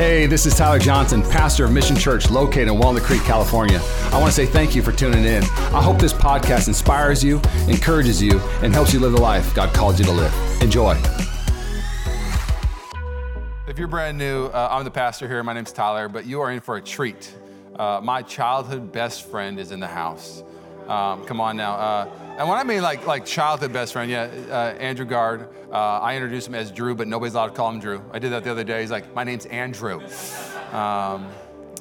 Hey, this is Tyler Johnson, pastor of Mission Church located in Walnut Creek, California. I want to say thank you for tuning in. I hope this podcast inspires you, encourages you, and helps you live the life God called you to live. Enjoy. If you're brand new, uh, I'm the pastor here. My name's Tyler, but you are in for a treat. Uh, my childhood best friend is in the house. Um, come on now. Uh, and when I mean like like childhood best friend, yeah, uh, Andrew Gard. Uh, I introduced him as Drew, but nobody's allowed to call him Drew. I did that the other day. He's like, my name's Andrew. Um,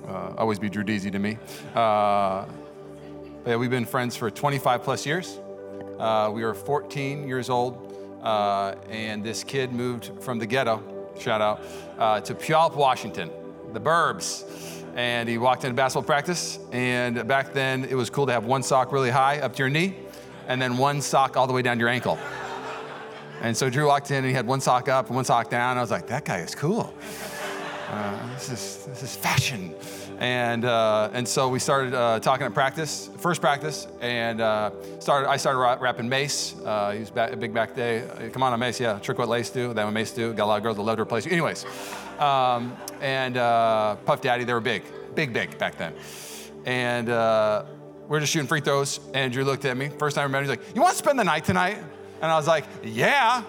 uh, always be Drew Deasy to me. Uh, yeah, we've been friends for 25 plus years. Uh, we were 14 years old, uh, and this kid moved from the ghetto, shout out, to Puyallup, Washington, the burbs and he walked into basketball practice. And back then, it was cool to have one sock really high up to your knee, and then one sock all the way down your ankle. And so Drew walked in and he had one sock up and one sock down. I was like, that guy is cool. Uh, this, is, this is fashion. And, uh, and so we started uh, talking at practice, first practice, and uh, started, I started rapping Mace. Uh, he was back, big back day. Come on, Mace. yeah. Trick what Lace do, that what Mace do. Got a lot of girls that loved to replace you. Anyways, um, and uh, Puff Daddy, they were big, big, big back then. And we are just shooting free throws, and Drew looked at me. First time I him, he's like, You want to spend the night tonight? And I was like, Yeah.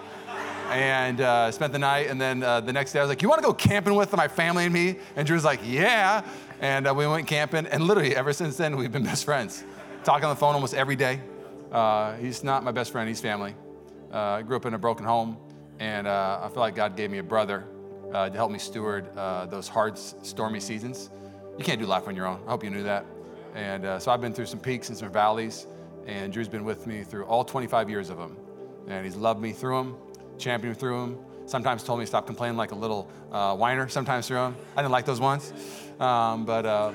And uh, spent the night, and then uh, the next day I was like, You want to go camping with my family and me? And Drew's like, Yeah. And uh, we went camping, and literally ever since then, we've been best friends. Talking on the phone almost every day. Uh, he's not my best friend, he's family. Uh, I grew up in a broken home, and uh, I feel like God gave me a brother to help me steward those hard, stormy seasons. You can't do life on your own. I hope you knew that. And uh, so I've been through some peaks and some valleys, and Drew's been with me through all 25 years of them. And he's loved me through them, championed through them. Sometimes told me to stop complaining like a little uh, whiner. Sometimes through them. I didn't like those ones, um, but uh,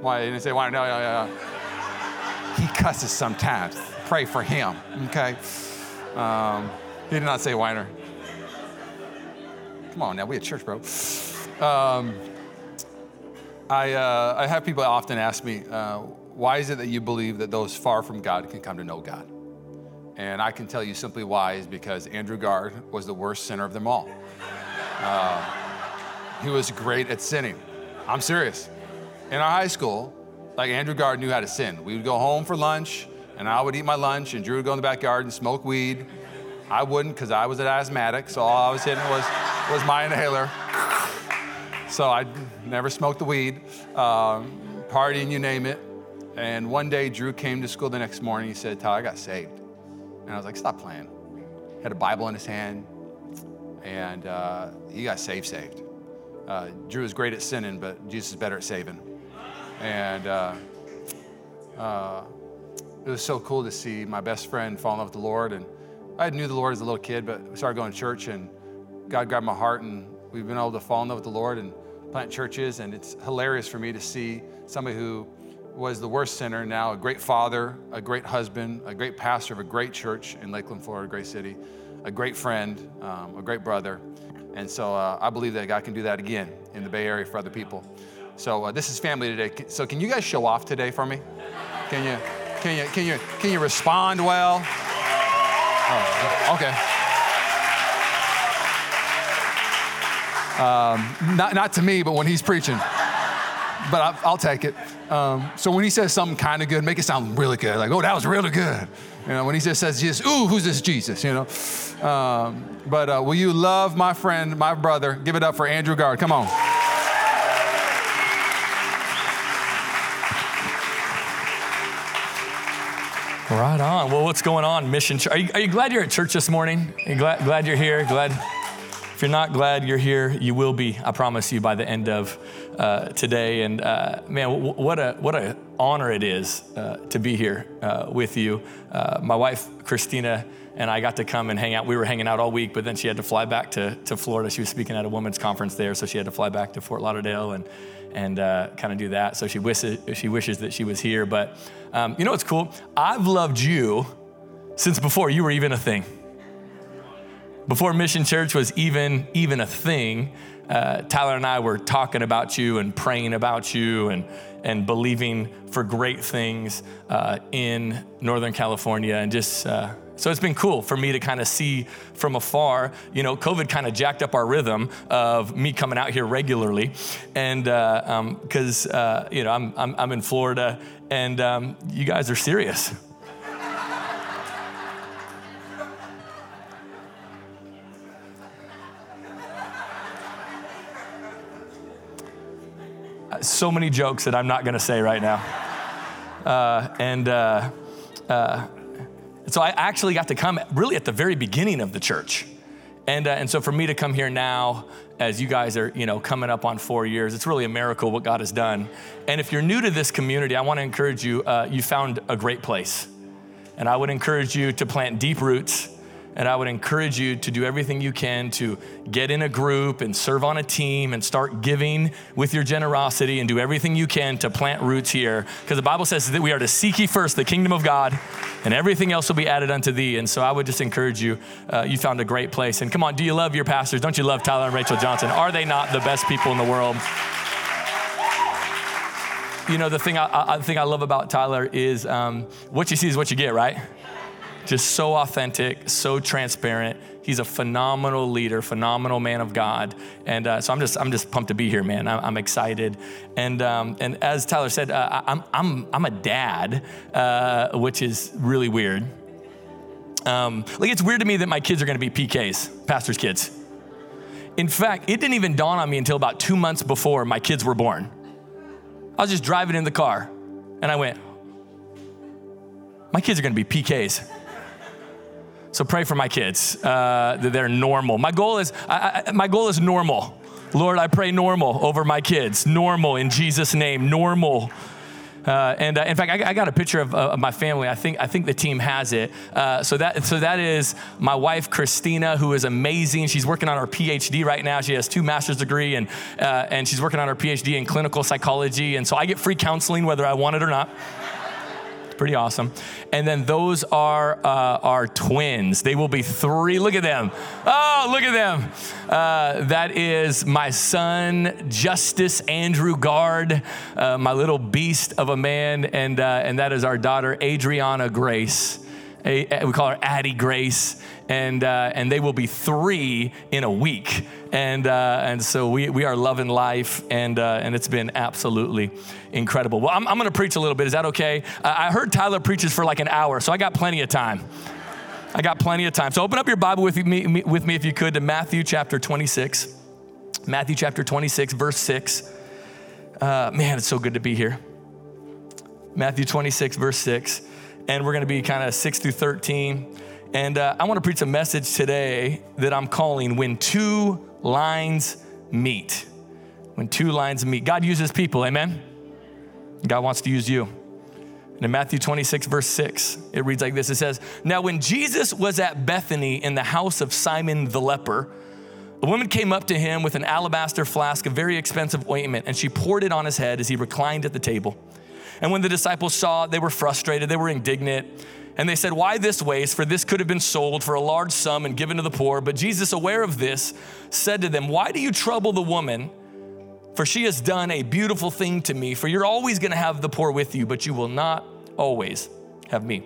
why didn't say whiner? No, no, no. He cusses sometimes. Pray for him, okay? Um, he did not say whiner. Come on now, we at church, bro. Um, I, uh, I have people often ask me, uh, why is it that you believe that those far from God can come to know God? And I can tell you simply why is because Andrew Gard was the worst sinner of them all. Uh, he was great at sinning. I'm serious. In our high school, like Andrew Gard knew how to sin. We would go home for lunch, and I would eat my lunch, and Drew would go in the backyard and smoke weed. I wouldn't because I was an asthmatic, so all I was hitting was, was my inhaler. So I never smoked the weed, um, partying, you name it. And one day, Drew came to school the next morning. He said, Tyler, I got saved. And I was like, stop playing. He had a Bible in his hand, and uh, he got saved, saved. Uh, Drew is great at sinning, but Jesus is better at saving. And uh, uh, it was so cool to see my best friend fall in love with the Lord. And I knew the Lord as a little kid, but we started going to church, and God grabbed my heart, and we've been able to fall in love with the Lord. And plant churches, and it's hilarious for me to see somebody who was the worst sinner now a great father, a great husband, a great pastor of a great church in Lakeland, Florida, great city, a great friend, um, a great brother. And so uh, I believe that God can do that again in the Bay Area for other people. So uh, this is family today. So can you guys show off today for me? Can you, can you, can you, can you respond well? Oh, okay. Um, not, not to me, but when he's preaching. But I, will take it. Um, so when he says something kind of good, make it sound really good. Like, oh, that was really good. You know, when he just says Jesus, ooh, who's this Jesus? You know. Um, but uh, will you love my friend, my brother? Give it up for Andrew Gard. Come on. Right on. Well, what's going on, Mission Church? Are you, are you glad you're at church this morning? Glad, glad you're here? Glad if you're not glad you're here, you will be, I promise you, by the end of uh, today. And uh, man, w- what a what a honor it is uh, to be here uh, with you. Uh, my wife, Christina, and I got to come and hang out. We were hanging out all week, but then she had to fly back to, to Florida. She was speaking at a women's conference there, so she had to fly back to Fort Lauderdale and and uh, kind of do that. So she wishes she wishes that she was here. But um, you know what's cool? I've loved you since before you were even a thing. Before Mission Church was even, even a thing, uh, Tyler and I were talking about you and praying about you and, and believing for great things uh, in Northern California and just, uh, So it's been cool for me to kind of see from afar. You know, COVID kind of jacked up our rhythm of me coming out here regularly. And because, uh, um, uh, you know, I'm, I'm, I'm, in Florida and um, you guys are serious. So many jokes that I'm not going to say right now. Uh, and uh, uh, so I actually got to come really at the very beginning of the church. And, uh, and so for me to come here now, as you guys are, you know, coming up on four years, it's really a miracle what God has done. And if you're new to this community, I want to encourage you, uh, you found a great place. And I would encourage you to plant deep roots and I would encourage you to do everything you can to get in a group and serve on a team and start giving with your generosity and do everything you can to plant roots here. Because the Bible says that we are to seek ye first the kingdom of God and everything else will be added unto thee. And so I would just encourage you, uh, you found a great place. And come on, do you love your pastors? Don't you love Tyler and Rachel Johnson? Are they not the best people in the world? You know, the thing I, I, the thing I love about Tyler is um, what you see is what you get, right? Just so authentic, so transparent. He's a phenomenal leader, phenomenal man of God, and uh, so I'm just I'm just pumped to be here, man. I'm, I'm excited, and um, and as Tyler said, uh, I'm I'm I'm a dad, uh, which is really weird. Um, like it's weird to me that my kids are going to be PKs, pastors' kids. In fact, it didn't even dawn on me until about two months before my kids were born. I was just driving in the car, and I went, "My kids are going to be PKs." So pray for my kids uh, that they're normal. My goal is I, I, my goal is normal. Lord, I pray normal over my kids. Normal in Jesus' name. Normal. Uh, and uh, in fact, I, I, got a picture of, uh, of, my family. I think I think the team has it. Uh, so that so that is my wife Christina, who is amazing. She's working on her PhD right now. She has two master's degree, and uh, and she's working on her PhD in clinical psychology. And so I get free counseling whether I want it or not pretty awesome. And then those are uh, our twins. They will be three. Look at them. Oh, look at them. Uh, that is my son, Justice Andrew Gard, uh, my little beast of a man. And, uh, and that is our daughter, Adriana Grace. A, we call her Addie Grace and, uh, and they will be three in a week. And, uh, and so we, we are loving life, and, uh, and it's been absolutely incredible. Well, I'm, I'm going to preach a little bit. Is that okay? I heard Tyler preaches for like an hour, so I got plenty of time. I got plenty of time. So open up your Bible with me, with me if you could to Matthew chapter 26. Matthew chapter 26, verse 6. Uh, man, it's so good to be here. Matthew 26, verse 6. And we're going to be kind of 6 through 13. And uh, I want to preach a message today that I'm calling When Two Lines Meet. When two lines meet. God uses people, amen? God wants to use you. And in Matthew 26, verse 6, it reads like this It says, Now when Jesus was at Bethany in the house of Simon the leper, a woman came up to him with an alabaster flask of very expensive ointment, and she poured it on his head as he reclined at the table. And when the disciples saw it, they were frustrated, they were indignant. And they said, Why this waste? For this could have been sold for a large sum and given to the poor. But Jesus, aware of this, said to them, Why do you trouble the woman? For she has done a beautiful thing to me. For you're always going to have the poor with you, but you will not always have me.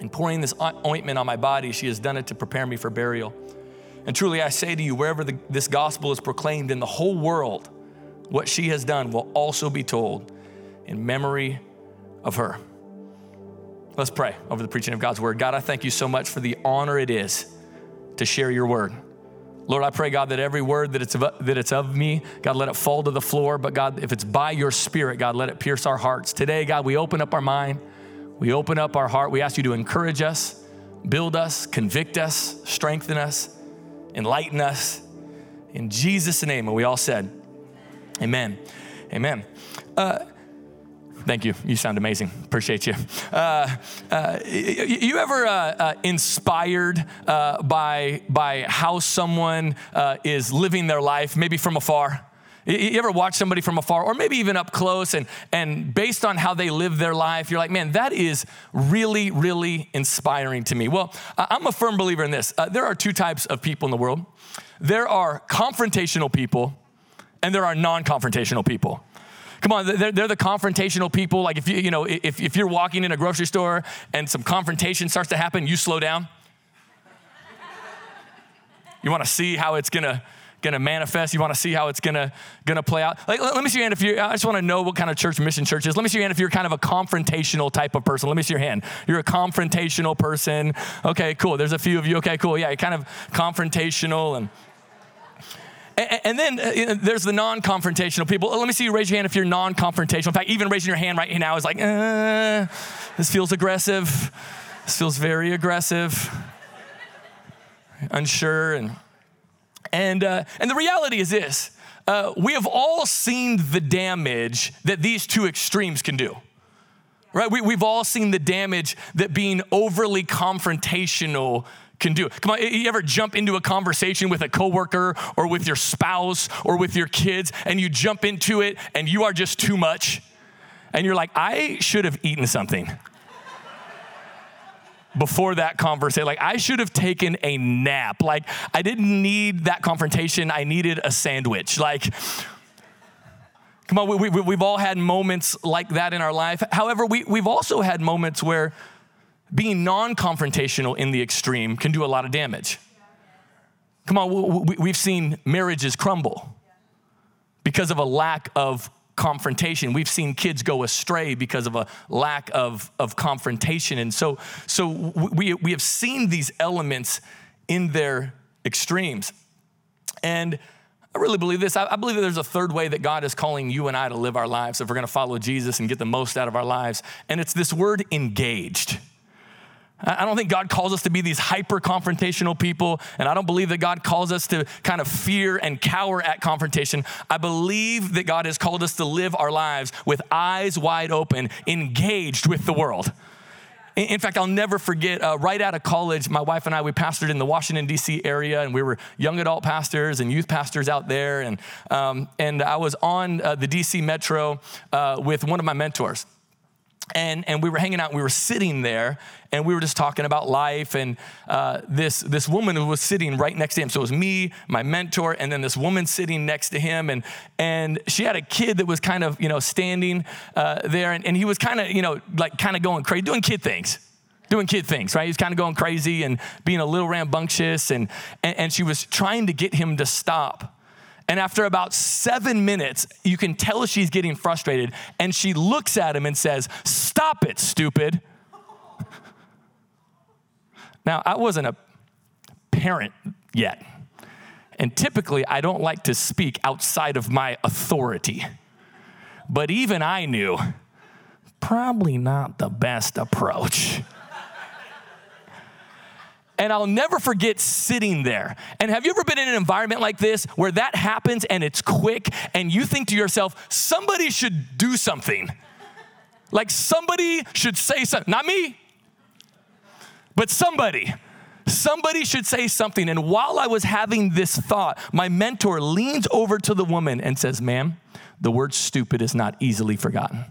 In pouring this ointment on my body, she has done it to prepare me for burial. And truly, I say to you, wherever the, this gospel is proclaimed in the whole world, what she has done will also be told in memory of her. Let's pray over the preaching of God's word. God, I thank you so much for the honor it is to share your word. Lord, I pray, God, that every word that it's, of, that it's of me, God, let it fall to the floor. But God, if it's by your spirit, God, let it pierce our hearts. Today, God, we open up our mind, we open up our heart. We ask you to encourage us, build us, convict us, strengthen us, enlighten us. In Jesus' name, and we all said, Amen. Amen. Uh, Thank you. You sound amazing. Appreciate you. Uh, uh, you ever uh, uh inspired uh, by by how someone uh, is living their life, maybe from afar? You ever watch somebody from afar, or maybe even up close, and and based on how they live their life, you're like, man, that is really, really inspiring to me. Well, I'm a firm believer in this. there are two types of people in the world. There are confrontational people, and there are non-confrontational people. Come on, they're, they're the confrontational people. Like if you, you know, if, if you're walking in a grocery store and some confrontation starts to happen, you slow down. You want to see how it's gonna gonna manifest. You want to see how it's gonna gonna play out. Like, let, let me see your hand if you. I just want to know what kind of church mission church is. Let me see your hand if you're kind of a confrontational type of person. Let me see your hand. You're a confrontational person. Okay, cool. There's a few of you. Okay, cool. Yeah, you're kind of confrontational and. And then uh, there's the non confrontational people. Let me see you raise your hand if you're non confrontational. In fact, even raising your hand right now is like, uh, this feels aggressive. This feels very aggressive, unsure. And, and, uh, and the reality is this uh, we have all seen the damage that these two extremes can do right? We, have all seen the damage that being overly confrontational can do. Come on, you ever jump into a conversation with a coworker or with your spouse or with your kids and you jump into it and you are just too much? And you're like, I should have eaten something before that conversation. Like, I should have taken a nap. Like, I didn't need that confrontation, I needed a sandwich. Like, come on, we, we, we've all had moments like that in our life. However, we, we've also had moments where being non confrontational in the extreme can do a lot of damage. Come on, we've seen marriages crumble because of a lack of confrontation. We've seen kids go astray because of a lack of, of confrontation. And so, so we, we have seen these elements in their extremes. And I really believe this. I, believe that there's a third way that God is calling you and I to live our lives if we're going to follow Jesus and get the most out of our lives. And it's this word engaged. I don't think God calls us to be these hyper confrontational people, and I don't believe that God calls us to kind of fear and cower at confrontation. I believe that God has called us to live our lives with eyes wide open, engaged with the world. In fact, I'll never forget, uh, right out of college, my wife and I, we pastored in the Washington, D.C. area, and we were young adult pastors and youth pastors out there. And, um, and I was on uh, the D.C. Metro uh, with one of my mentors and, and we were hanging out we were sitting there and we were just talking about life and uh, this, this woman who was sitting right next to him. So it was me my mentor and then this woman sitting next to him and, and she had a kid that was kind of you know standing uh, there and, and he was kind of you know like kind of going crazy doing kid things doing kid things right? He's kind of going crazy and being a little rambunctious and, and, and she was trying to get him to stop and after about seven minutes, you can tell she's getting frustrated. And she looks at him and says, Stop it, stupid. now, I wasn't a parent yet. And typically, I don't like to speak outside of my authority. But even I knew probably not the best approach. And I'll never forget sitting there. And have you ever been in an environment like this where that happens and it's quick and you think to yourself, somebody should do something? Like somebody should say something, not me, but somebody. Somebody should say something. And while I was having this thought, my mentor leans over to the woman and says, Ma'am, the word stupid is not easily forgotten.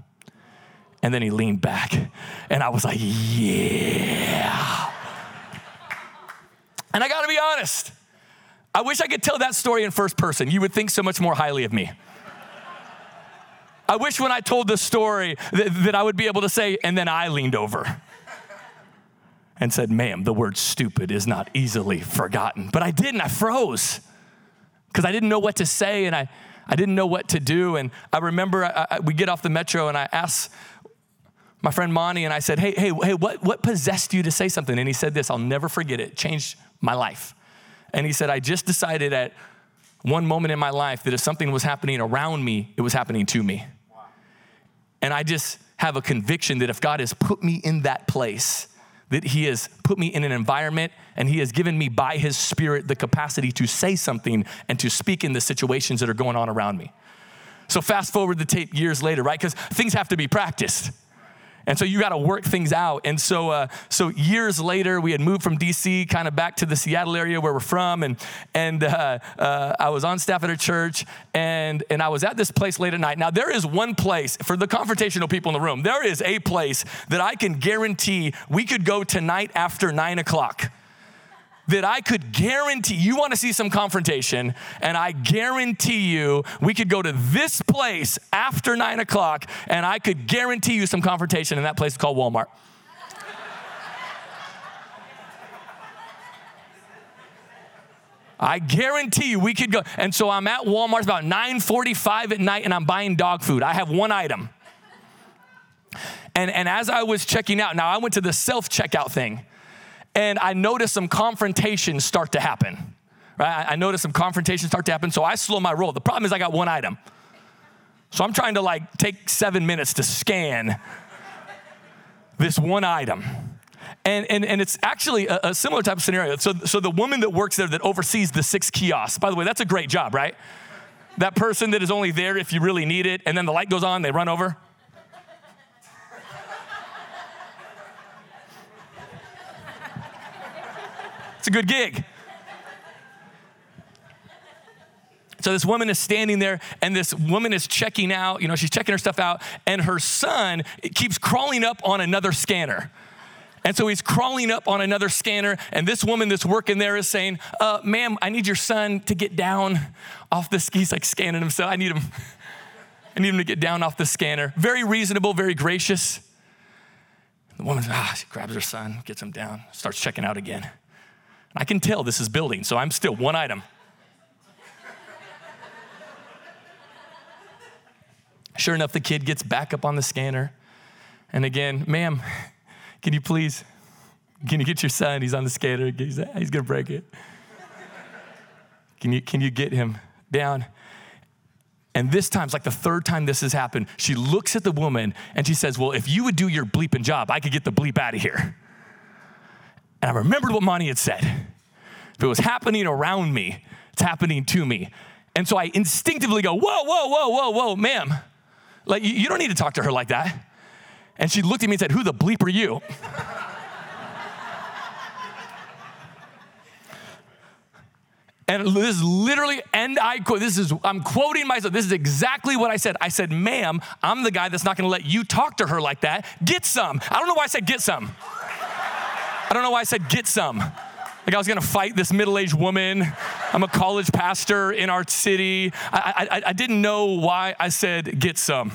And then he leaned back, and I was like, Yeah. And I gotta be honest, I wish I could tell that story in first person. You would think so much more highly of me. I wish when I told the story that, that, I would be able to say, and then I leaned over and said, Ma'am, the word stupid is not easily forgotten. But I didn't, I froze because I didn't know what to say and I, I didn't know what to do. And I remember I, I, we get off the metro and I asked my friend Monty and I said, Hey, hey, hey, what, what possessed you to say something? And he said this, I'll never forget it, changed my life. And he said, I just decided at one moment in my life that if something was happening around me, it was happening to me. And I just have a conviction that if God has put me in that place, that He has put me in an environment and He has given me by His Spirit the capacity to say something and to speak in the situations that are going on around me. So, fast forward the tape years later, right? Because things have to be practiced. And so you got to work things out. And so, uh, so years later, we had moved from DC kind of back to the Seattle area where we're from. And, and uh, uh, I was on staff at a church and, and I was at this place late at night. Now, there is one place for the confrontational people in the room, there is a place that I can guarantee we could go tonight after nine o'clock that I could guarantee you want to see some confrontation, and I guarantee you we could go to this place after nine o'clock, and I could guarantee you some confrontation, and that place called Walmart. I guarantee you we could go. And so I'm at Walmart about 9:45 at night and I'm buying dog food. I have one item. And, and as I was checking out, now I went to the self-checkout thing and I noticed some confrontations start to happen. Right? I noticed some confrontations start to happen, so I slow my roll. The problem is I got one item. So I'm trying to like take seven minutes to scan this one item. And, and, and it's actually a, a, similar type of scenario. So, so the woman that works there that oversees the six kiosks, by the way, that's a great job, right? That person that is only there if you really need it, and then the light goes on, they run over. It's a good gig. So this woman is standing there, and this woman is checking out, you know, she's checking her stuff out, and her son keeps crawling up on another scanner. And so he's crawling up on another scanner, and this woman that's working there is saying, uh, Ma'am, I need your son to get down off the He's like scanning himself. I need him. I need him to get down off the scanner. Very reasonable, very gracious. The woman, ah, she grabs her son, gets him down, starts checking out again. I can tell this is building, so I'm still one item. Sure enough, the kid gets back up on the scanner. And again, ma'am, can you please, can you get your son? He's on the scanner. He's, he's gonna break it. Can you, can you get him down? And this time, it's like the third time this has happened. She looks at the woman and she says, Well, if you would do your bleeping job, I could get the bleep out of here. And I remembered what Monty had said. If it was happening around me, it's happening to me. And so I instinctively go, Whoa, whoa, whoa, whoa, whoa, ma'am. Like, you don't need to talk to her like that. And she looked at me and said, Who the bleep are you? And this is literally, and I quote, this is, I'm quoting myself. This is exactly what I said. I said, ma'am, I'm the guy that's not gonna let you talk to her like that. Get some. I don't know why I said get some. I don't know why I said get some. Like I was gonna fight this middle aged woman. I'm a college pastor in our city. I, I, I didn't know why I said get some.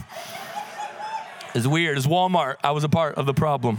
It's weird. It's Walmart. I was a part of the problem.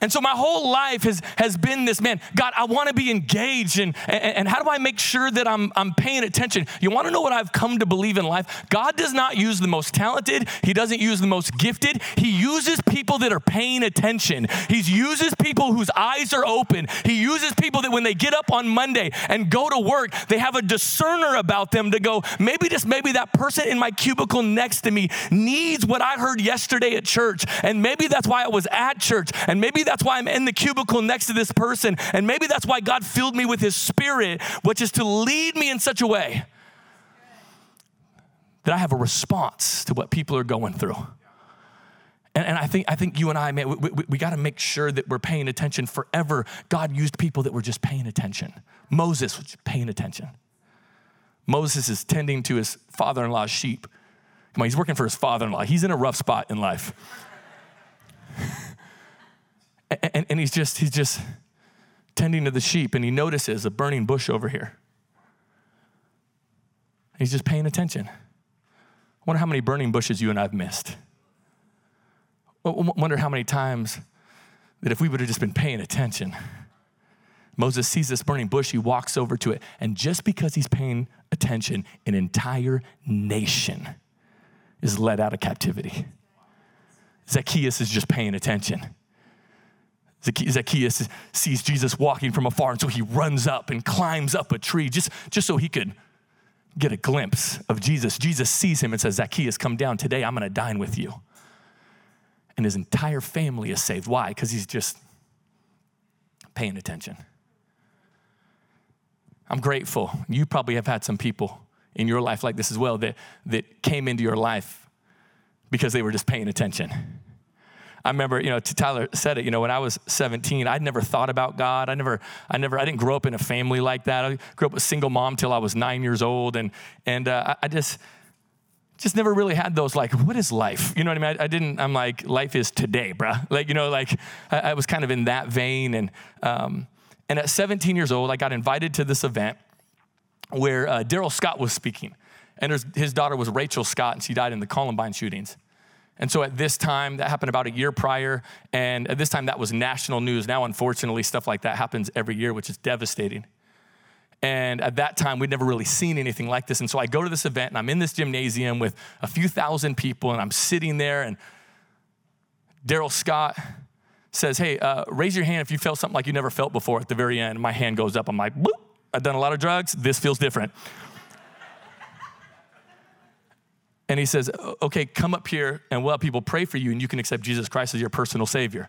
And so my whole life has, has been this man, God, I want to be engaged. And, and, and, how do I make sure that I'm, I'm paying attention? You want to know what I've come to believe in life? God does not use the most talented, He doesn't use the most gifted. He uses people that are paying attention. He uses people whose eyes are open. He uses people that when they get up on Monday and go to work, they have a discerner about them to go, maybe just maybe that person in my cubicle next to me needs what I heard yesterday at church. And maybe that's why I was at church. And maybe that's why I'm in the cubicle next to this person. And maybe that's why God filled me with His Spirit, which is to lead me in such a way that I have a response to what people are going through. And, and I, think, I think you and I, man, we, we, we got to make sure that we're paying attention forever. God used people that were just paying attention. Moses was paying attention. Moses is tending to his father in law's sheep. Come on, he's working for his father in law. He's in a rough spot in life and, and he's just he's just tending to the sheep and he notices a burning bush over here. He's just paying attention. I wonder how many burning bushes you and i've missed. I wonder how many times that if we would have just been paying attention moses sees this burning bush he walks over to it and just because he's paying attention an entire nation is led out of captivity. Zacchaeus is just paying attention Zacchaeus sees Jesus walking from afar, and so he runs up and climbs up a tree just, just so he could get a glimpse of Jesus. Jesus sees him and says, Zacchaeus, come down today. I'm going to dine with you. And his entire family is saved. Why? Because he's just paying attention. I'm grateful. You probably have had some people in your life like this as well that, that came into your life because they were just paying attention I remember, you know, Tyler said it, you know, when I was 17, I'd never thought about God. I never, I never, I didn't grow up in a family like that. I grew up with a single mom till I was nine years old. And, and uh, I just, just never really had those like, what is life? You know what I mean? I, I didn't, I'm like, life is today, bruh. Like, you know, like I, I was kind of in that vein. And, um, and at 17 years old, I got invited to this event where uh, Darrell Scott was speaking. And his daughter was Rachel Scott, and she died in the Columbine shootings. And so at this time, that happened about a year prior, and at this time, that was national news. Now, unfortunately, stuff like that happens every year, which is devastating. And at that time, we'd never really seen anything like this. And so I go to this event and I'm in this gymnasium with a few thousand people and I'm sitting there and Darrell Scott says, Hey, uh, raise your hand if you felt something like you never felt before at the very end. My hand goes up. I'm like, Boop. I've done a lot of drugs. This feels different. And he says, Okay, come up here and we'll have people pray for you and you can accept Jesus Christ as your personal Savior.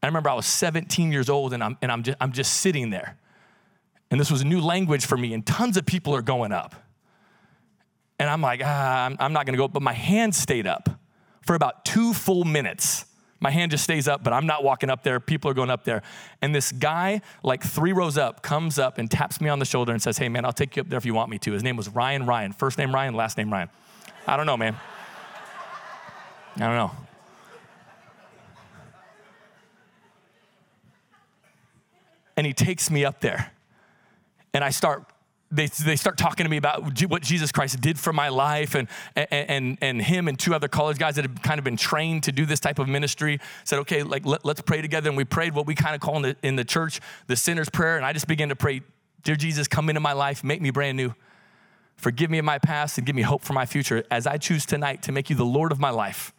I remember I was 17 years old and I'm, and I'm, just, I'm just sitting there. And this was a new language for me, and tons of people are going up. And I'm like, ah, I'm, I'm not gonna go, but my hand stayed up for about two full minutes. My hand just stays up, but I'm not walking up there. People are going up there. And this guy, like three rows up, comes up and taps me on the shoulder and says, Hey, man, I'll take you up there if you want me to. His name was Ryan Ryan. First name Ryan, last name Ryan. I don't know, man. I don't know. And he takes me up there and I start they, they start talking to me about what Jesus Christ did for my life and, and, and him and two other college guys that had kind of been trained to do this type of ministry said, okay, like let, us pray together. And we prayed what we kind of call in the, in the church the sinner's prayer. And I just began to pray, dear Jesus, come into my life, make me brand new. Forgive me of my past and give me hope for my future as I choose tonight to make you the Lord of my life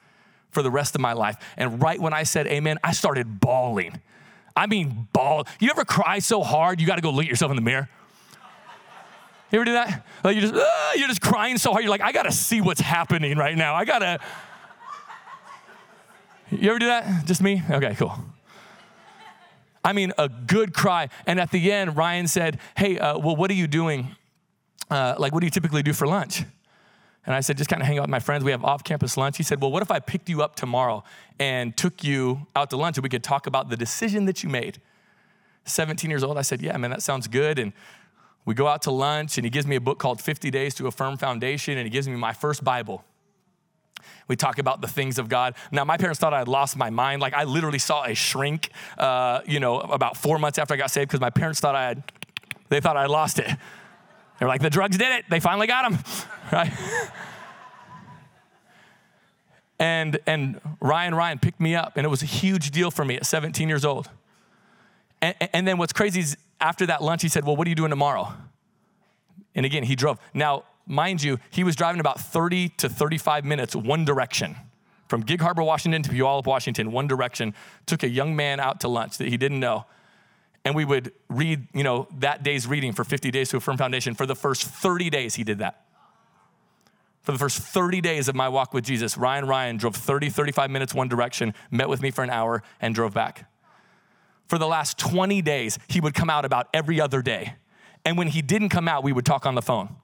for the rest of my life. And right when I said amen, I started bawling. I mean, bawl. You ever cry so hard you got to go look at yourself in the mirror? You ever do that? Like you just uh, you're just crying so hard. You're like, I gotta see what's happening right now. I gotta. You ever do that? Just me? Okay, cool. I mean, a good cry. And at the end, Ryan said, Hey, uh, well, what are you doing? Uh, like, what do you typically do for lunch? And I said, just kind of hang out with my friends. We have off campus lunch. He said, Well, what if I picked you up tomorrow and took you out to lunch and we could talk about the decision that you made? 17 years old, I said, Yeah, man, that sounds good. And we go out to lunch, and he gives me a book called 50 Days to a Firm Foundation, and he gives me my first Bible. We talk about the things of God. Now, my parents thought I had lost my mind. Like, I literally saw a shrink, uh, you know, about four months after I got saved because my parents thought I had, they thought I lost it. They're like, the drugs did it. They finally got him, right? and, and Ryan Ryan picked me up, and it was a huge deal for me at 17 years old. And, and then what's crazy is after that lunch, he said, Well, what are you doing tomorrow? And again, he drove. Now, mind you, he was driving about 30 to 35 minutes one direction from Gig Harbor, Washington to Puyallup, Washington, one direction, took a young man out to lunch that he didn't know. And we would read, you know, that day's reading for 50 days to a firm foundation. For the first 30 days, he did that. For the first 30 days of my walk with Jesus, Ryan Ryan drove 30, 35 minutes one direction, met with me for an hour, and drove back for the last 20 days, he would come out about every other day. And when he didn't come out, we would talk on the phone.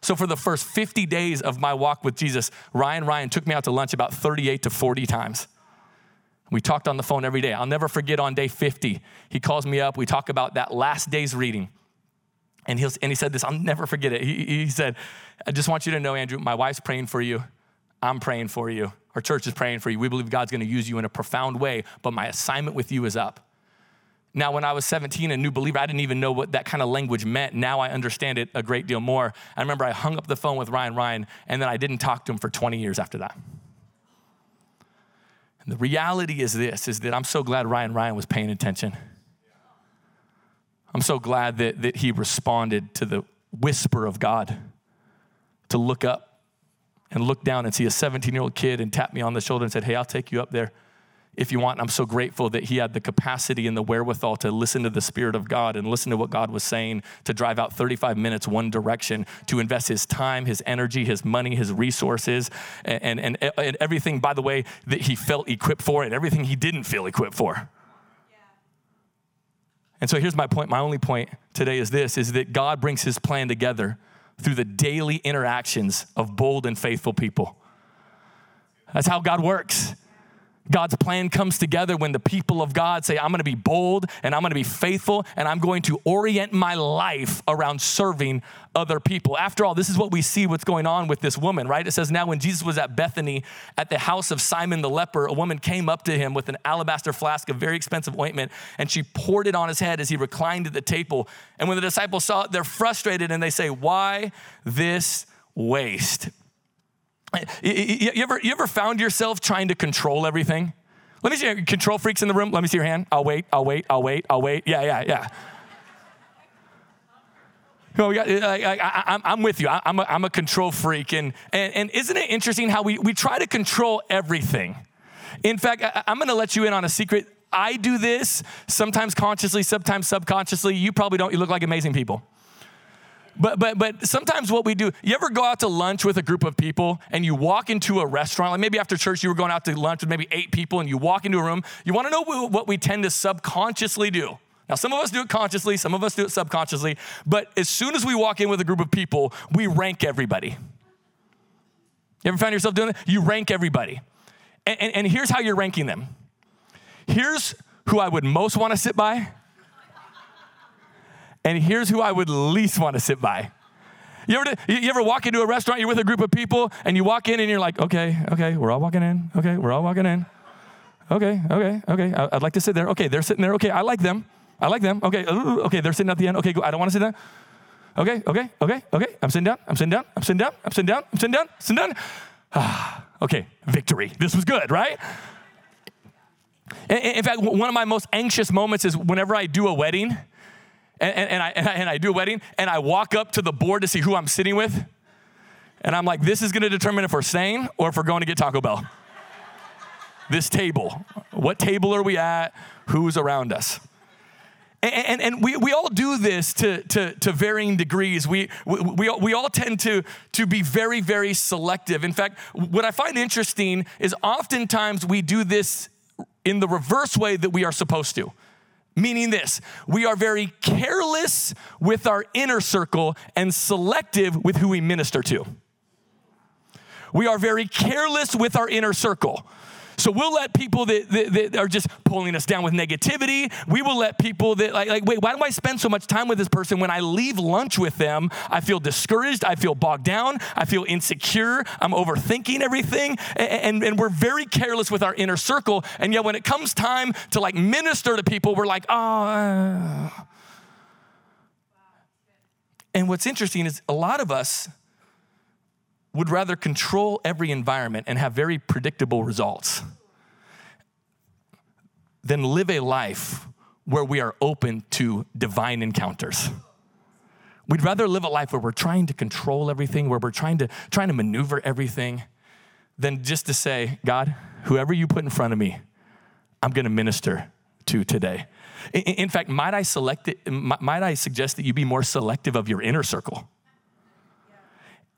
So for the first 50 days of my walk with Jesus, Ryan Ryan took me out to lunch about 38 to 40 times. We talked on the phone every day. I'll never forget on day 50, he calls me up. We talk about that last day's reading. And, he and he said this, I'll never forget it. He, he said, I just want you to know, Andrew, my wife's praying for you. I'm praying for you. Our church is praying for you. We believe God's gonna use you in a profound way, but my assignment with you is up. Now, when I was 17, a new believer, I didn't even know what that kind of language meant. Now I understand it a great deal more. I remember I hung up the phone with Ryan Ryan, and then I didn't talk to him for 20 years after that. And the reality is this, is that I'm so glad Ryan Ryan was paying attention. I'm so glad that, that he responded to the whisper of God to look up and look down and see a 17 year old kid and tap me on the shoulder and said, Hey, I'll take you up there if you want. I'm so grateful that he had the capacity and the wherewithal to listen to the Spirit of God and listen to what God was saying, to drive out 35 minutes one direction, to invest his time, his energy, his money, his resources, and, and, and everything, by the way, that he felt equipped for and everything he didn't feel equipped for. And so here's my point. My only point today is this is that God brings his plan together through the daily interactions of bold and faithful people. That's how God works. God's plan comes together when the people of God say, I'm gonna be bold and I'm gonna be faithful and I'm going to orient my life around serving other people. After all, this is what we see what's going on with this woman, right? It says, Now when Jesus was at Bethany at the house of Simon the leper, a woman came up to him with an alabaster flask of very expensive ointment and she poured it on his head as he reclined at the table. And when the disciples saw it, they're frustrated and they say, Why this waste? You ever, you ever found yourself trying to control everything? Let me see control freaks in the room. Let me see your hand. I'll wait, I'll wait, I'll wait, I'll wait. Yeah, yeah, yeah. No, we got, I, am with you. I, am a, I'm a control freak. And, and, and isn't it interesting how we, we try to control everything? In fact, I, I'm going to let you in on a secret. I do this sometimes consciously, sometimes subconsciously. You probably don't. You look like amazing people. But, but, but sometimes what we do, you ever go out to lunch with a group of people and you walk into a restaurant, like maybe after church you were going out to lunch with maybe eight people and you walk into a room, you wanna know what we tend to subconsciously do. Now, some of us do it consciously, some of us do it subconsciously, but as soon as we walk in with a group of people, we rank everybody. You ever found yourself doing that? You rank everybody. And, and, and here's how you're ranking them. Here's who I would most wanna sit by and here's who I would least want to sit by. You ever, you ever walk into a restaurant, you're with a group of people, and you walk in and you're like, okay, okay, we're all walking in. Okay, we're all walking in. Okay, okay, okay, I'd like to sit there. Okay, they're sitting there. Okay, I like them. I like them. Okay, okay, they're sitting at the end. Okay, I don't want to sit down. Okay, okay, okay, okay. I'm sitting down. I'm sitting down. I'm sitting down. I'm sitting down. I'm sitting down. I'm Sitting down. Ah, okay, victory. This was good, right? In fact, one of my most anxious moments is whenever I do a wedding and, and, and, I, and, I, and I do a wedding and I walk up to the board to see who I'm sitting with. And I'm like, this is gonna determine if we're staying or if we're going to get Taco Bell. this table. What table are we at? Who's around us? And, and, and, we, we all do this to, to, to varying degrees. We, we, we, all, we all tend to, to be very, very selective. In fact, what I find interesting is oftentimes we do this in the reverse way that we are supposed to. Meaning this, we are very careless with our inner circle and selective with who we minister to. We are very careless with our inner circle. So we'll let people that, that, that, are just pulling us down with negativity. We will let people that like, like, wait, why do I spend so much time with this person when I leave lunch with them? I feel discouraged. I feel bogged down. I feel insecure. I'm overthinking everything. And, and, and we're very careless with our inner circle. And yet when it comes time to like minister to people, we're like, oh. And what's interesting is a lot of us would rather control every environment and have very predictable results than live a life where we are open to divine encounters. We'd rather live a life where we're trying to control everything, where we're trying to trying to maneuver everything, than just to say, God, whoever you put in front of me, I'm going to minister to today. In, fact, might I select it, might I suggest that you be more selective of your inner circle?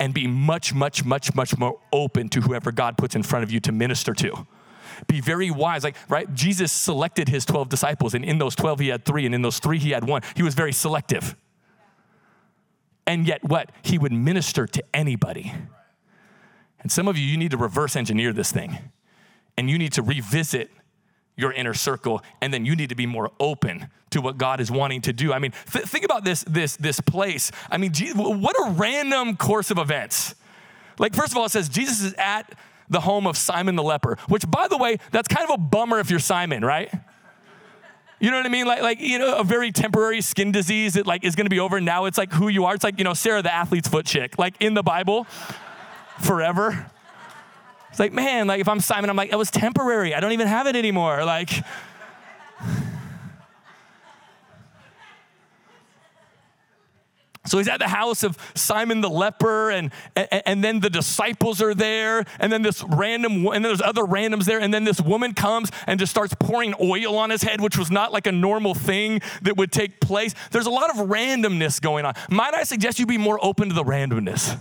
And be much, much, much, much more open to whoever God puts in front of you to minister to. Be very wise. Like, right? Jesus selected his 12 disciples, and in those 12, he had three, and in those three, he had one. He was very selective. And yet, what? He would minister to anybody. And some of you, you need to reverse engineer this thing, and you need to revisit your inner circle and then you need to be more open to what god is wanting to do i mean th- think about this this this place i mean what a random course of events like first of all it says jesus is at the home of simon the leper which by the way that's kind of a bummer if you're simon right you know what I mean? Like, like you know, a very temporary skin disease that like is going to be over. Now it's like who you are. It's like you know, Sarah the athlete's foot chick, like in the Bible, forever. It's like, man, like if I'm Simon, I'm like, it was temporary. I don't even have it anymore. Like, So he's at the house of Simon the leper, and, and, and, then the disciples are there, and then this random, and then there's other randoms there, and then this woman comes and just starts pouring oil on his head, which was not like a normal thing that would take place. There's a lot of randomness going on. Might I suggest you be more open to the randomness?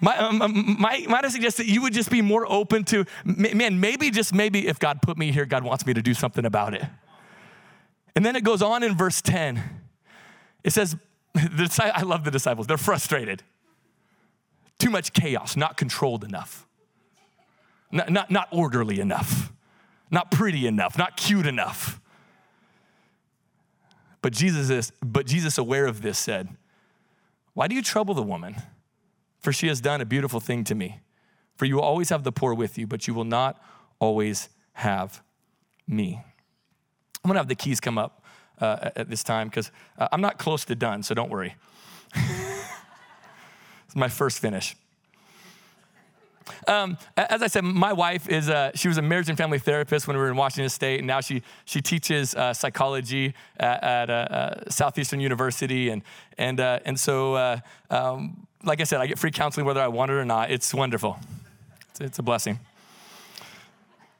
Might, um, um, might, might I suggest that you would just be more open to, man, maybe just maybe if God put me here, God wants me to do something about it. And then it goes on in verse 10. It says, I love the disciples, they're frustrated. Too much chaos, not controlled enough. not, not, not orderly enough, not pretty enough, not cute enough. But Jesus, is, but Jesus, aware of this, said, Why do you trouble the woman? For she has done a beautiful thing to me. For you will always have the poor with you, but you will not always have me. I'm gonna have the keys come up uh, at this time because uh, I'm not close to done, so don't worry. it's my first finish. Um, as I said, my wife is a, she was a marriage and family therapist when we were in Washington State, and now she she teaches uh, psychology at, at uh, uh, Southeastern University, and and uh, and so uh, um, like I said, I get free counseling whether I want it or not. It's wonderful. It's, it's a blessing.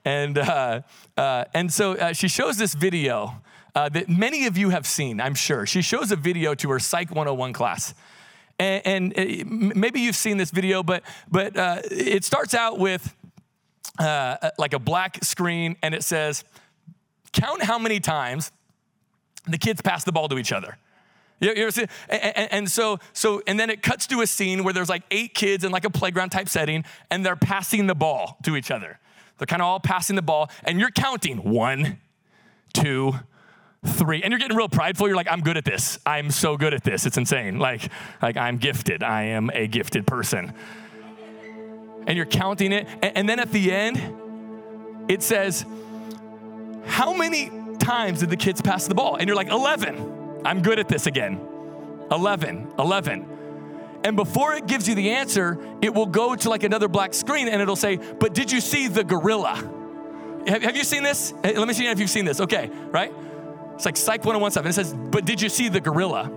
And uh, and so she shows this video that many of you have seen, I'm sure. She shows a video to her Psych 101 class. And, and maybe you've seen this video, but, but uh, it starts out with uh, like a black screen and it says, Count how many times the kids pass the ball to each other. You ever see? And, and, so, so, and then it cuts to a scene where there's like eight kids in like a playground type setting, and they're passing the ball to each other. They're kind of all passing the ball, and you're counting. One, two, three and you're getting real prideful. You're like i'm good at this. I'm so good at this. It's insane. Like like i'm gifted. I am a gifted person. And you're counting it and, and then at the end it says how many times did the kids pass the ball? And you're like 11 i'm good at this again 11 11 and before it gives you the answer it will go to like another black screen and it'll say but did you see the gorilla have, have you seen this let me see if you've seen this okay right it's like Psych 1017. It says, But did you see the gorilla?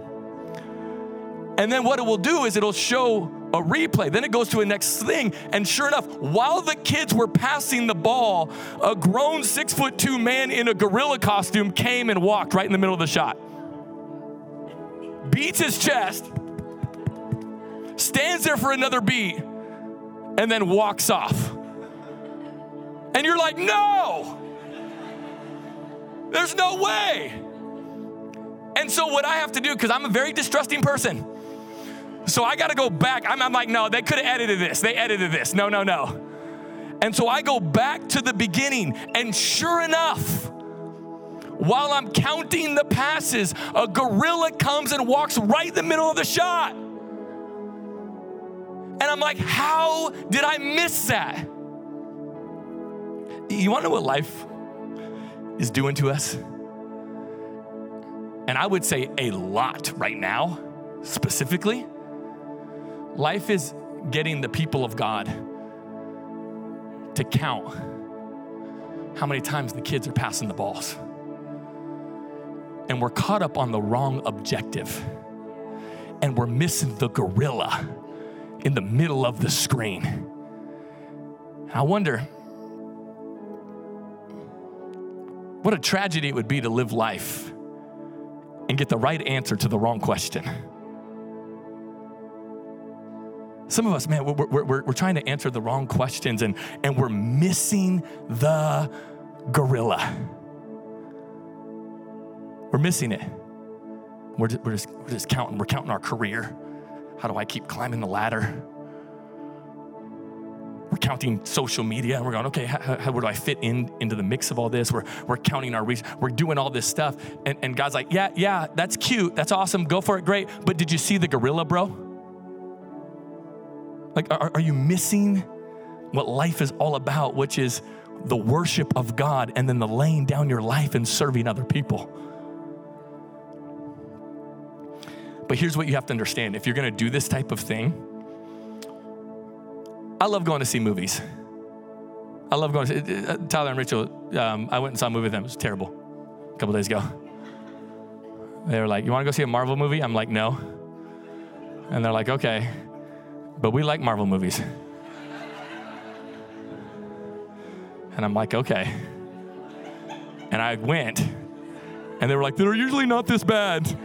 And then what it will do is it'll show a replay. Then it goes to a next thing. And sure enough, while the kids were passing the ball, a grown six foot two man in a gorilla costume came and walked right in the middle of the shot. Beats his chest, stands there for another beat, and then walks off. And you're like, no! There's no way. And so, what I have to do, because I'm a very distrusting person, so I got to go back. I'm, I'm, like, no, they could have edited this. They edited this. No, no, no. And so I go back to the beginning, and sure enough, while I'm counting the passes, a gorilla comes and walks right in the middle of the shot. And I'm like, how did I miss that? You wanna know what life is doing to us. And I would say a lot right now, specifically. Life is getting the people of God to count how many times the kids are passing the balls. And we're caught up on the wrong objective. And we're missing the gorilla in the middle of the screen. I wonder What a tragedy it would be to live life and get the right answer to the wrong question. Some of us, man, we're, we're, we're, we're trying to answer the wrong questions and, and we're missing the gorilla. We're missing it. We're just, we're, just, we're just counting. We're counting our career. How do I keep climbing the ladder? we're counting social media and we're going, okay, how, how, where do I fit in into the mix of all this? We're, we're counting our reach. We're doing all this stuff. And, and God's like, yeah, yeah, that's cute. That's awesome. Go for it. Great. But did you see the gorilla, bro? Like, are, are you missing what life is all about, which is the worship of God and then the laying down your life and serving other people? But here's what you have to understand if you're gonna do this type of thing, I love going to see movies. I love going to see, uh, Tyler and Rachel. Um, I went and saw a movie with them. It was terrible a couple days ago. They were like, You want to go see a Marvel movie? I'm like, No. And they're like, Okay. But we like Marvel movies. And I'm like, Okay. And I went, and they were like, They're usually not this bad.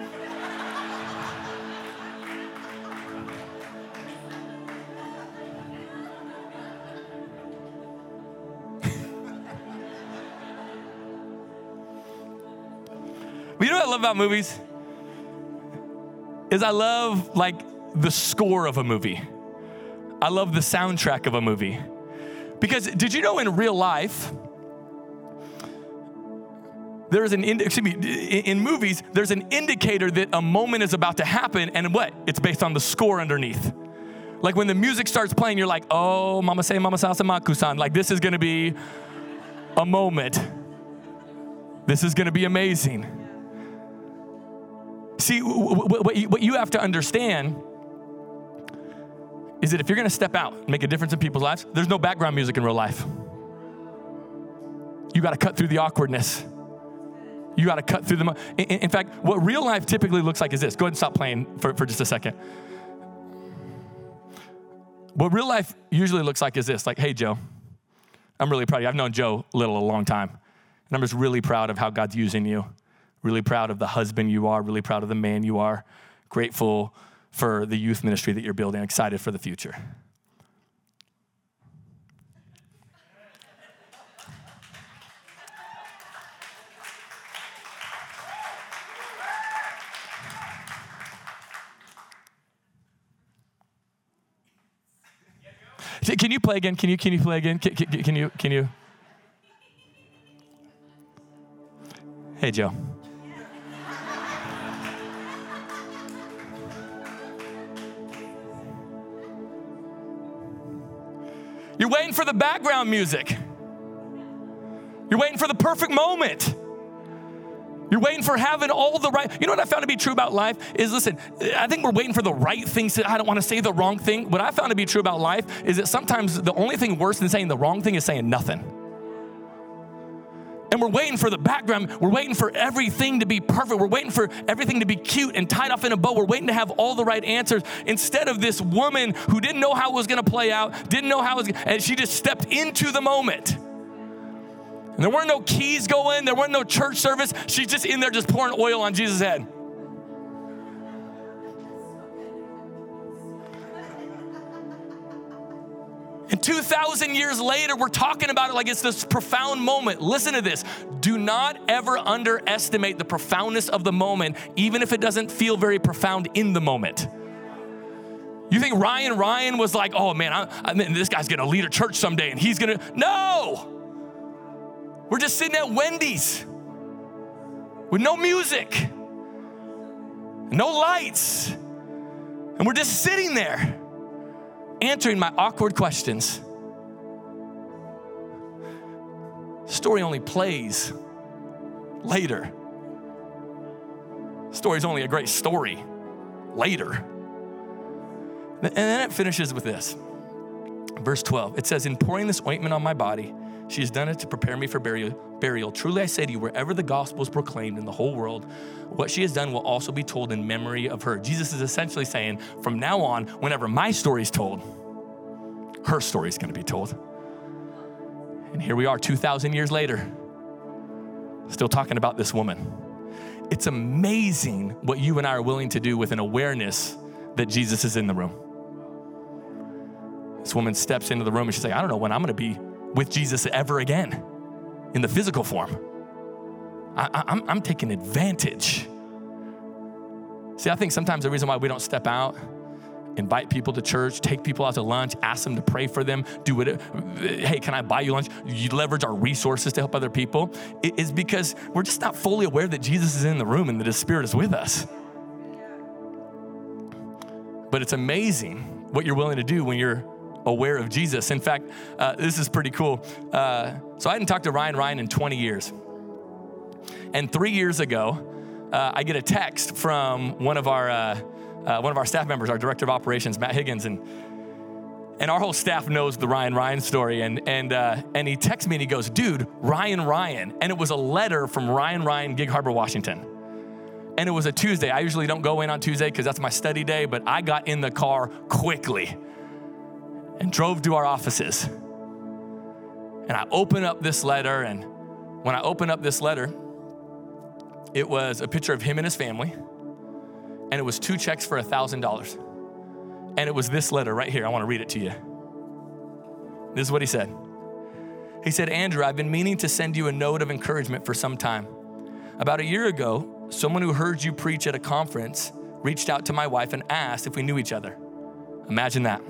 About movies? Is I love like the score of a movie. I love the soundtrack of a movie. Because did you know in real life, there's an excuse me in movies there's an indicator that a moment is about to happen and what it's based on the score underneath like when the music starts playing you're like oh mama say mama salsa makusan like this is to be a moment this is to be amazing see what you have to understand is that if you're going to step out and make a difference in people's lives there's no background music in real life you got to cut through the awkwardness you got to cut through them. In, in, fact, what real life typically looks like is this. Go ahead and stop playing for, for just a second. What real life usually looks like is this like, hey, Joe, I'm really proud of you. I've known Joe a Little a long time. And I'm just really proud of how God's using you. Really proud of the husband you are. Really proud of the man you are. Grateful for the youth ministry that you're building. Excited for the future. Can you play again? Can you can you play again? Can, can, can you can you? Hey Joe. Waiting for the background music. You're waiting for the perfect moment. You're waiting for having all the right. You know what I found to be true about life is listen, I think we're waiting for the right things. To, I don't want to say the wrong thing. What I found to be true about life is that sometimes the only thing worse than saying the wrong thing is saying nothing. And we're waiting for the background. We're waiting for everything to be perfect. We're waiting for everything to be cute and tied off in a bow. We're waiting to have all the right answers instead of this woman who didn't know how it was going to play out, didn't know how it was, and she just stepped into the moment. And there weren't no keys going, there weren't no church service. She's just in there just pouring oil on Jesus' head. 2,000 years later, we're talking about it like it's this profound moment. Listen to this. Do not ever underestimate the profoundness of the moment, even if it doesn't feel very profound in the moment. You think Ryan Ryan was like, oh man, I, I mean, this guy's gonna lead a church someday and he's gonna. No! We're just sitting at Wendy's with no music, no lights, and we're just sitting there answering my awkward questions. Story only plays later. Story's only a great story later. And then it finishes with this. Verse 12. It says, In pouring this ointment on my body, she has done it to prepare me for burial. burial. Truly I say to you, wherever the gospel is proclaimed in the whole world, what she has done will also be told in memory of her. Jesus is essentially saying, from now on, whenever my story is told, her story is going to be told. And here we are 2,000 years later, still talking about this woman. It's amazing what you and I are willing to do with an awareness that Jesus is in the room. This woman steps into the room and she's like, I don't know when I'm going to be with Jesus ever again in the physical form. I, am taking advantage. See, I think sometimes the reason why we don't step out, invite people to church, take people out to lunch, ask them to pray for them, do it. Hey, can I buy you lunch? You leverage our resources to help other people. It is because we're just not fully aware that Jesus is in the room and that His Spirit is with us. But it's amazing what you're willing to do when you're aware of Jesus. In fact, uh, this is pretty cool. Uh, so I hadn't talked to Ryan Ryan in 20 years. And three years ago, uh, I get a text from one of our uh, uh, one of our staff members, our director of operations, Matt Higgins, and and our whole staff knows the Ryan Ryan story. And and uh, and he texts me and he goes, "Dude, Ryan Ryan," and it was a letter from Ryan Ryan, Gig Harbor, Washington. And it was a Tuesday. I usually don't go in on Tuesday because that's my study day, but I got in the car quickly and drove to our offices. And I opened up this letter, and when I opened up this letter, it was a picture of him and his family, and it was two checks for $1,000. And it was this letter right here. I want to read it to you. This is what he said. He said, Andrew, I've been meaning to send you a note of encouragement for some time. About a year ago, someone who heard you preach at a conference reached out to my wife and asked if we knew each other. Imagine that.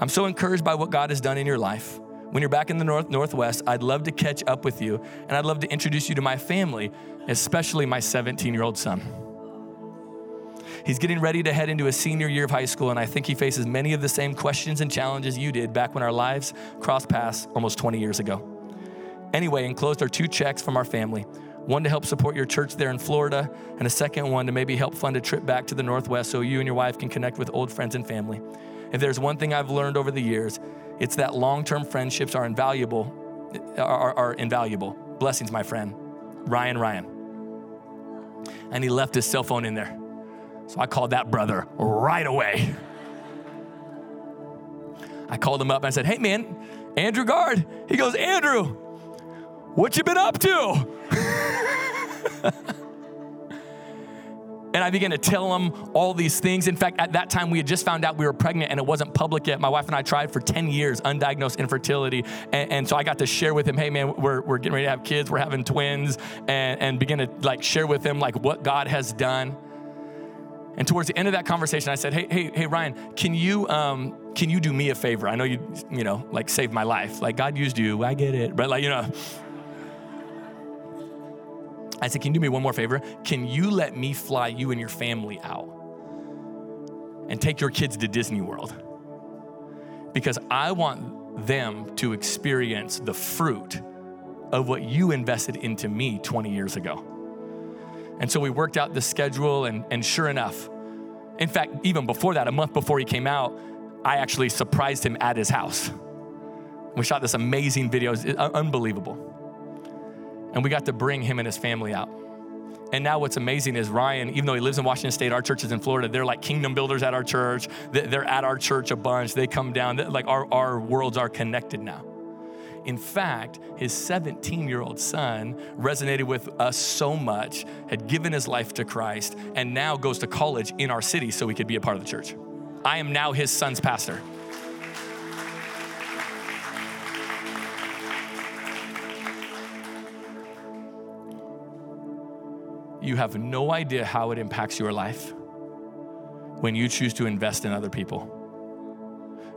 I'm so encouraged by what God has done in your life. when you're back in the north northwest, I'd love to catch up with you and I'd love to introduce you to my family, especially my 17 year old son. He's getting ready to head into his senior year of high school, and I think he faces many of the same questions and challenges you did back when our lives crossed paths almost 20 years ago. Anyway, enclosed are two checks from our family one to help support your church there in Florida, and a second one to maybe help fund a trip back to the Northwest so you and your wife can connect with old friends and family. If there's one thing I've learned over the years, it's that long term friendships are invaluable. Are, are, are invaluable. Blessings, my friend. Ryan Ryan. And he left his cell phone in there. So I called that brother right away. I called him up and I said, Hey man, Andrew Gard. He goes, Andrew, what you been up to? And I began to tell him all these things. In fact, at that time, we had just found out we were pregnant and it wasn't public yet. My wife and I tried for 10 years, undiagnosed infertility. And, and so I got to share with him, hey, man, we're, we're getting ready to have kids, we're having twins, and, and begin to like share with him like what God has done. And towards the end of that conversation, I said, "Hey, hey, hey, Ryan, can you um, can you do me a favor? I know you, you know, like saved my life. Like God used you. I get it, but like you know." I said, "Can you do me one more favor? Can you let me fly you and your family out and take your kids to Disney World? Because I want them to experience the fruit of what you invested into me 20 years ago." And so we worked out the schedule, and, and sure enough, in fact, even before that, a month before he came out, I actually surprised him at his house. We shot this amazing video, it's uh, unbelievable. And we got to bring him and his family out. And now what's amazing is Ryan, even though he lives in Washington State, our church is in Florida, they're like kingdom builders at our church. They're at our church a bunch. They come down, like our, our worlds are connected now. In fact, his 17 year old son resonated with us so much, had given his life to Christ, and now goes to college in our city so he could be a part of the church. I am now his son's pastor. You have no idea how it impacts your life when you choose to invest in other people.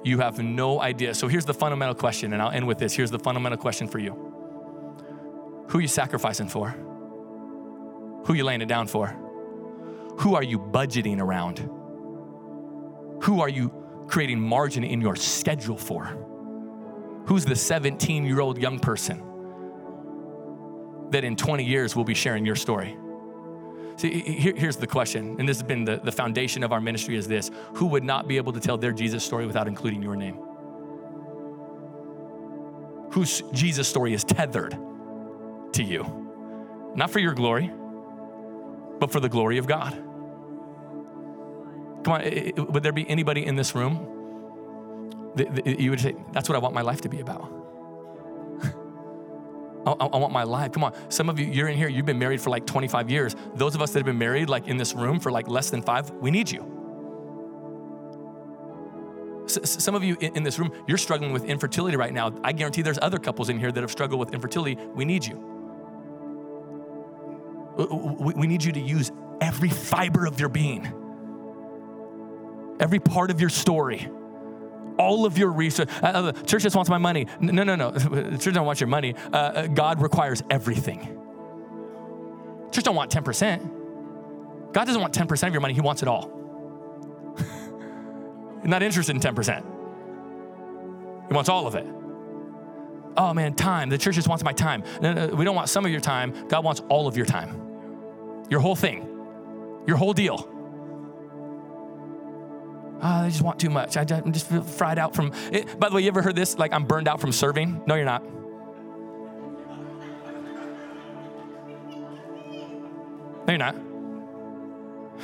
You have no idea. So here's the fundamental question, and I'll end with this. Here's the fundamental question for you Who are you sacrificing for? Who are you laying it down for? Who are you budgeting around? Who are you creating margin in your schedule for? Who's the 17 year old young person that in 20 years will be sharing your story? See, here, here's the question, and this has been the, the foundation of our ministry is this who would not be able to tell their Jesus story without including your name? Whose Jesus story is tethered to you? Not for your glory, but for the glory of God. Come on, would there be anybody in this room that you would say, That's what I want my life to be about? I, I, want my life. Come on. Some of you, you're in here, you've been married for like 25 years. Those of us that have been married, like in this room for like less than five, we need you. S- some of you in, in this room, you're struggling with infertility right now. I guarantee there's other couples in here that have struggled with infertility. We need you. We, we need you to use every fiber of your being, every part of your story all of your research. Uh, uh, the church just wants my money. No, no, no. The church don't want your money. Uh, uh God requires everything. Church don't want 10%. God doesn't want 10% of your money. He wants it all. Not interested in 10%. He wants all of it. Oh man, time. The church just wants my time. No, no, we don't want some of your time. God wants all of your time. Your whole thing. Your whole deal oh, I just want too much. I just feel fried out from it. By the way, you ever heard this? Like, I'm burned out from serving? No, you're not. No, you're not.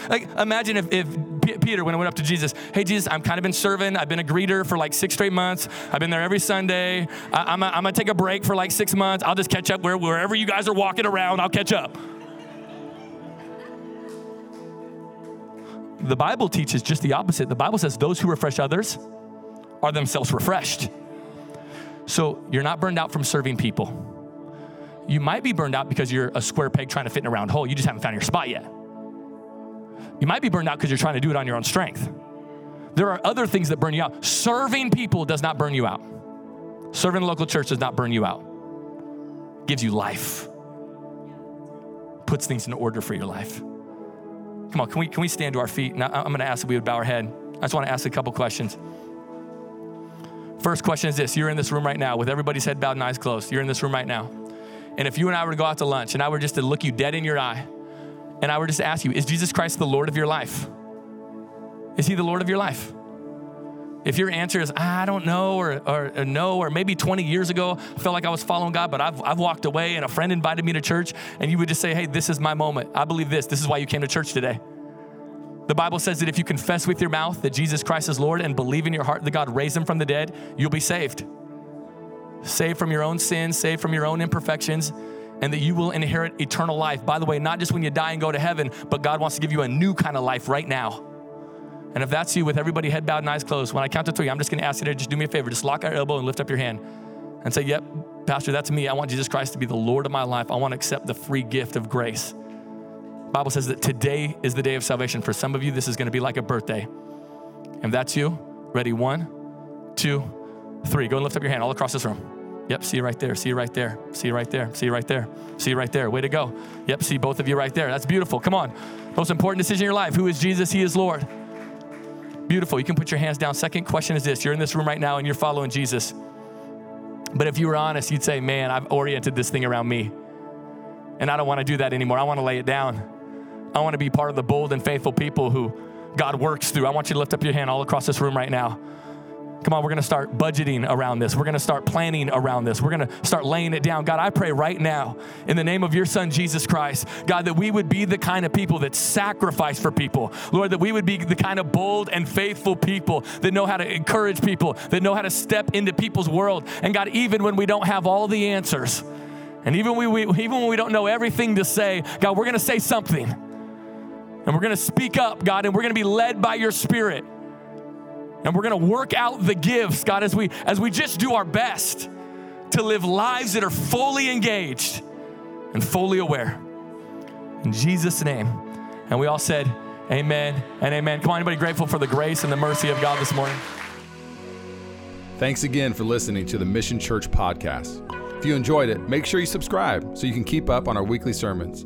Like, imagine if, if Peter, when I went up to Jesus, hey, Jesus, I'm kind of been serving. I've been a greeter for like six straight months. I've been there every Sunday. I, am going to take a break for like six months. I'll just catch up where, wherever you guys are walking around, I'll catch up. The Bible teaches just the opposite. The Bible says those who refresh others are themselves refreshed. So you're not burned out from serving people. You might be burned out because you're a square peg trying to fit in a round hole. You just haven't found your spot yet. You might be burned out because you're trying to do it on your own strength. There are other things that burn you out. Serving people does not burn you out. Serving a local church does not burn you out, it gives you life, puts things in order for your life. Come on, can we, can we stand to our feet? Now, I'm going to ask that we would bow our head. I just want to ask a couple questions. First question is this You're in this room right now with everybody's head bowed and eyes closed. You're in this room right now. And if you and I were to go out to lunch and I were just to look you dead in your eye and I were just to ask you, is Jesus Christ the Lord of your life? Is he the Lord of your life? If your answer is, ah, I don't know, or, or, or, no, or maybe 20 years ago, I felt like I was following God, but I've, I've walked away and a friend invited me to church, and you would just say, Hey, this is my moment. I believe this. This is why you came to church today. The Bible says that if you confess with your mouth that Jesus Christ is Lord and believe in your heart that God raised him from the dead, you'll be saved. Saved from your own sins, saved from your own imperfections, and that you will inherit eternal life. By the way, not just when you die and go to heaven, but God wants to give you a new kind of life right now. And if that's you, with everybody head bowed and eyes closed, when I count to three, I'm just gonna ask you to just do me a favor, just lock your elbow and lift up your hand and say, Yep, Pastor, that's me. I want Jesus Christ to be the Lord of my life. I want to accept the free gift of grace. Bible says that today is the day of salvation. For some of you, this is going to be like a birthday. And that's you. Ready? One, two, three. Go and lift up your hand all across this room. Yep, see you right there. See you right there. See you right there. See you right there. See you right there. Way to go. Yep, see both of you right there. That's beautiful. Come on. Most important decision in your life. Who is Jesus? He is Lord. Beautiful. You can put your hands down. Second question is this you're in this room right now and you're following Jesus. But if you were honest, you'd say, Man, I've oriented this thing around me. And I don't want to do that anymore. I want to lay it down. I want to be part of the bold and faithful people who God works through. I want you to lift up your hand all across this room right now. Come on, we're gonna start budgeting around this. We're gonna start planning around this. We're gonna start laying it down. God, I pray right now in the name of your son, Jesus Christ, God, that we would be the kind of people that sacrifice for people. Lord, that we would be the kind of bold and faithful people that know how to encourage people, that know how to step into people's world. And God, even when we don't have all the answers, and even, we, we even when we don't know everything to say, God, we're gonna say something. And we're going to speak up, God, and we're going to be led by your spirit. And we're going to work out the gifts, God, as we as we just do our best to live lives that are fully engaged and fully aware. In Jesus name. And we all said amen and amen. Come on anybody grateful for the grace and the mercy of God this morning? Thanks again for listening to the Mission Church podcast. If you enjoyed it, make sure you subscribe so you can keep up on our weekly sermons.